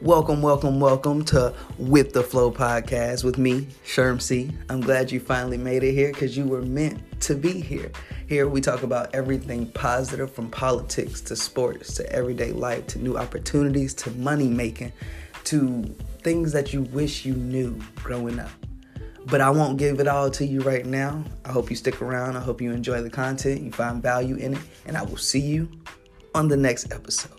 Welcome, welcome, welcome to With the Flow podcast with me, Sherm C. I'm glad you finally made it here because you were meant to be here. Here we talk about everything positive from politics to sports to everyday life to new opportunities to money making to things that you wish you knew growing up. But I won't give it all to you right now. I hope you stick around. I hope you enjoy the content, you find value in it, and I will see you on the next episode.